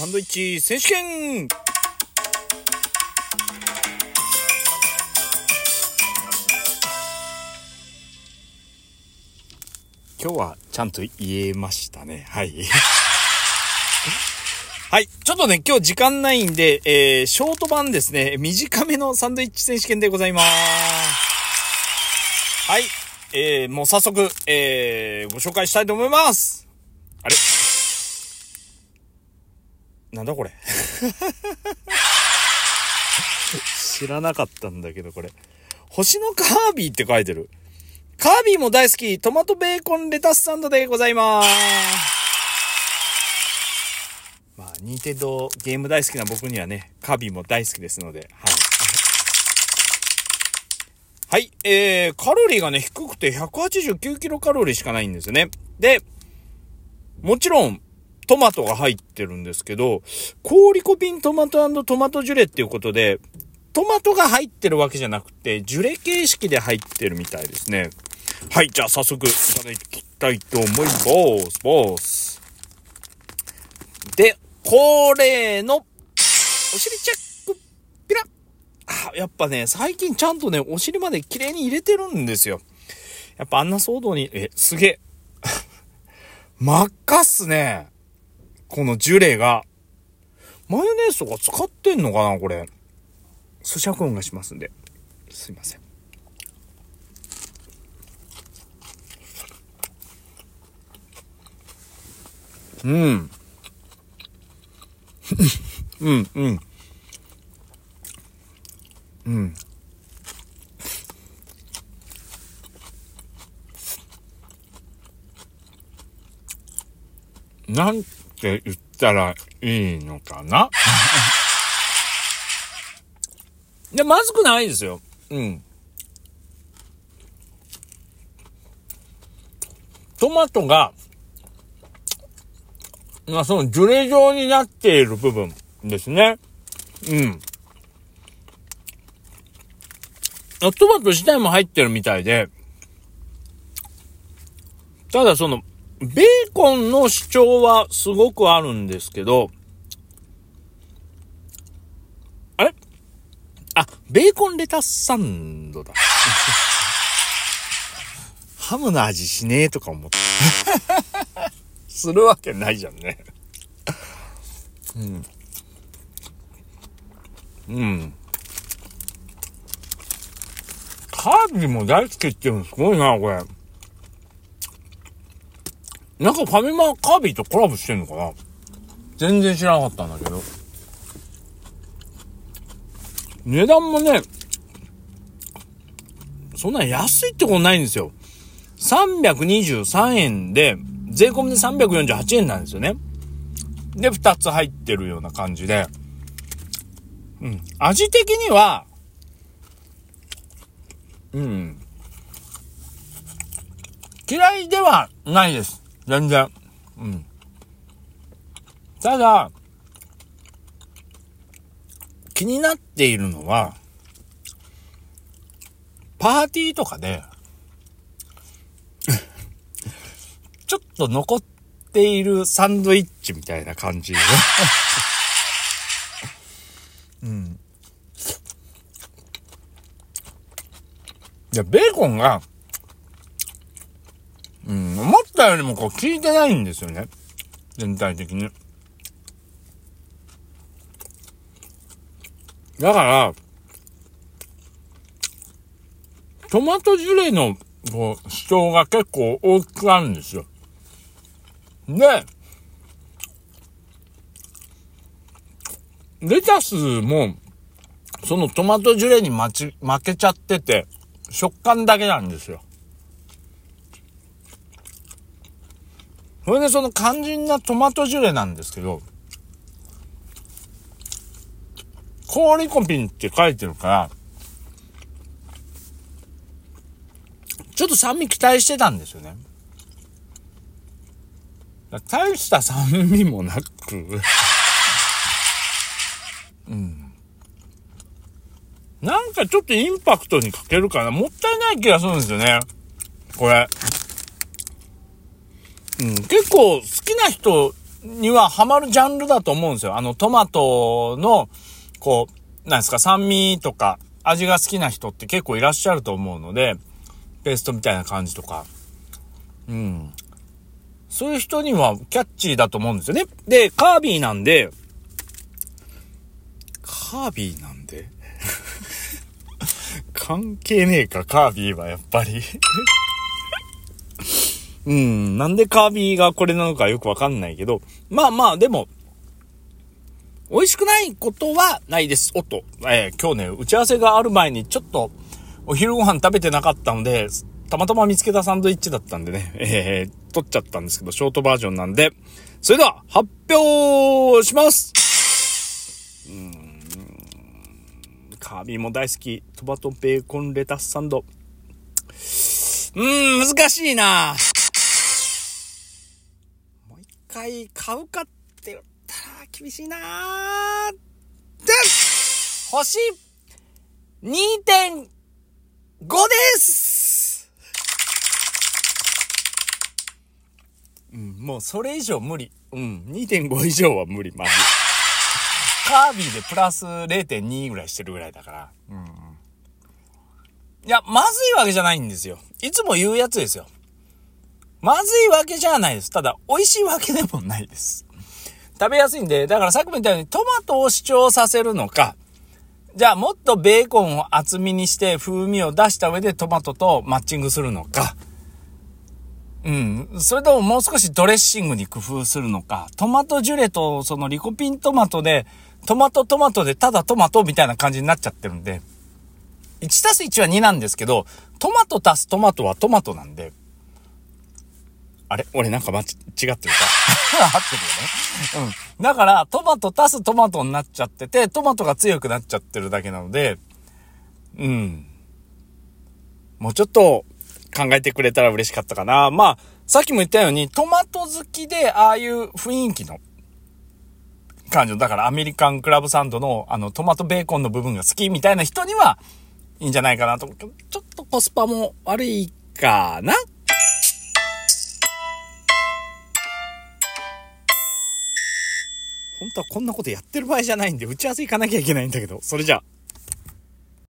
サンドイッチ選手権今日はちゃんと言えましたね。はい。はい。ちょっとね、今日時間ないんで、えー、ショート版ですね、短めのサンドイッチ選手権でございます。はい。えー、もう早速、えー、ご紹介したいと思います。あれ？なんだこれ？知らなかったんだけど、これ。星のカービィって書いてる。カービィも大好き、トマトベーコンレタスサンドでございます。まあ、ニンテンドーゲーム大好きな僕にはね、カービィも大好きですので、はい。はい、えー、カロリーがね、低くて189キロカロリーしかないんですよね。で、もちろん、トマトが入ってるんですけど、氷コピントマトトマトジュレっていうことで、トマトが入ってるわけじゃなくて、ジュレ形式で入ってるみたいですね。はい、じゃあ早速いただきたいと思います。ボス。で、恒例の、お尻チェック、ピラあ、やっぱね、最近ちゃんとね、お尻まで綺麗に入れてるんですよ。やっぱあんな騒動に、え、すげえ。真っ赤っすね。このジュレが。マヨネーズとか使ってんのかなこれ。咀嚼音がしますんで。すいません。うん。うん、うん。うん。なんて言ったらいいのかな？いや、まずくないですよ。うん。トマトがまあ、そのジュレ状になっている部分ですね。うん。トマト自体も入ってるみたいで、ただその、ベーコンの主張はすごくあるんですけど、あれ？あ、ベーコンレタスサンドだ。ハムの味しねえとか思って。するわけないじゃんね。うん。うん。カービィも大好きっていうのすごいな、これ。なんかファミマカービィとコラボしてんのかな？全然知らなかったんだけど。値段もね、そんな安いってことないんですよ。323円で、税込みで348円なんですよね。で、2つ入ってるような感じで。うん。味的には、うん。嫌いではないです。全然。うん。ただ、気になっているのは、パーティーとかで、ちょっと残っているサンドイッチみたいな感じ。うん。いや、ベーコンが、ったよりもこう効いてないんですよね。全体的に。だから、トマトジュレのこう主張が結構大きくあるんですよ。で、レタスも、そのトマトジュレに、負けちゃってて、食感だけなんですよ。それでその肝心なトマトジュレなんですけど、コーリコピンって書いてるから、ちょっと酸味期待してたんですよね。大した酸味もなく うん。なんかちょっとインパクトに欠けるかな。もったいない気がするんですよね。これ。うん。結構好きな人にはハマるジャンルだと思うんですよ。あの、トマトの、こう、なんですか、酸味とか、味が好きな人って結構いらっしゃると思うので、ペーストみたいな感じとか。うん。そういう人にはキャッチーだと思うんですよね。で、カービィなんで、カービィなんで？関係ねえか、カービィはやっぱりうん、なんでカービィがこれなのかよくわかんないけど、まあまあ、でも、美味しくないことはないです。おっと、えー、今日ね、打ち合わせがある前にちょっとお昼ご飯食べてなかったので、たまたま見つけたサンドイッチだったんでね、えー、取っちゃったんですけど、ショートバージョンなんで、それでは、発表します。うーん、カービィも大好き、トマトベーコンレタスサンド。うーん、難しいな。もう一回買うかって言ったら厳しいなーで星2.5 5ですうん、もうそれ以上無理。うん、2.5以上は無理、マジ。カービィでプラス0.2ぐらいしてるぐらいだから。うん。いや、まずいわけじゃないんですよ。いつも言うやつですよ。まずいわけじゃないです。ただ、美味しいわけでもないです。食べやすいんで、だからさっきも言ったようにトマトを主張させるのか、じゃあもっとベーコンを厚みにして風味を出した上でトマトとマッチングするのか。うん。それとももう少しドレッシングに工夫するのか。トマトジュレとそのリコピントマトで、トマトトマトでただトマトみたいな感じになっちゃってるんで。1たす1は2なんですけど、トマト足すトマトはトマトなんで。あれ？俺なんか間違ってるか？合ってるよね。うん。だから、トマト足すトマトになっちゃってて、トマトが強くなっちゃってるだけなので、うん。もうちょっと考えてくれたら嬉しかったかな。まあ、さっきも言ったように、トマト好きで、ああいう雰囲気の感じの、だからアメリカンクラブサンドの、あの、トマトベーコンの部分が好きみたいな人には、いいんじゃないかなと、ちょっとコスパも悪いかな本当はこんなことやってる場合じゃないんで、打ち合わせ行かなきゃいけないんだけど、それじゃあ。